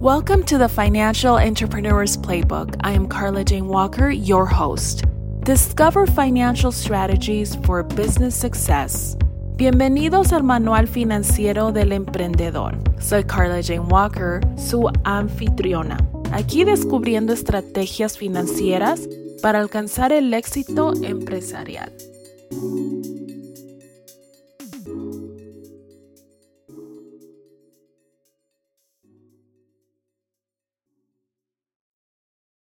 Welcome to the Financial Entrepreneur's Playbook. I am Karla Jane Walker, your host. Discover financial strategies for business success. Bienvenidos al Manual Financiero del Emprendedor. Soy Karla Jane Walker, su anfitriona. Aquí descubriendo estrategias financieras para alcanzar el éxito empresarial.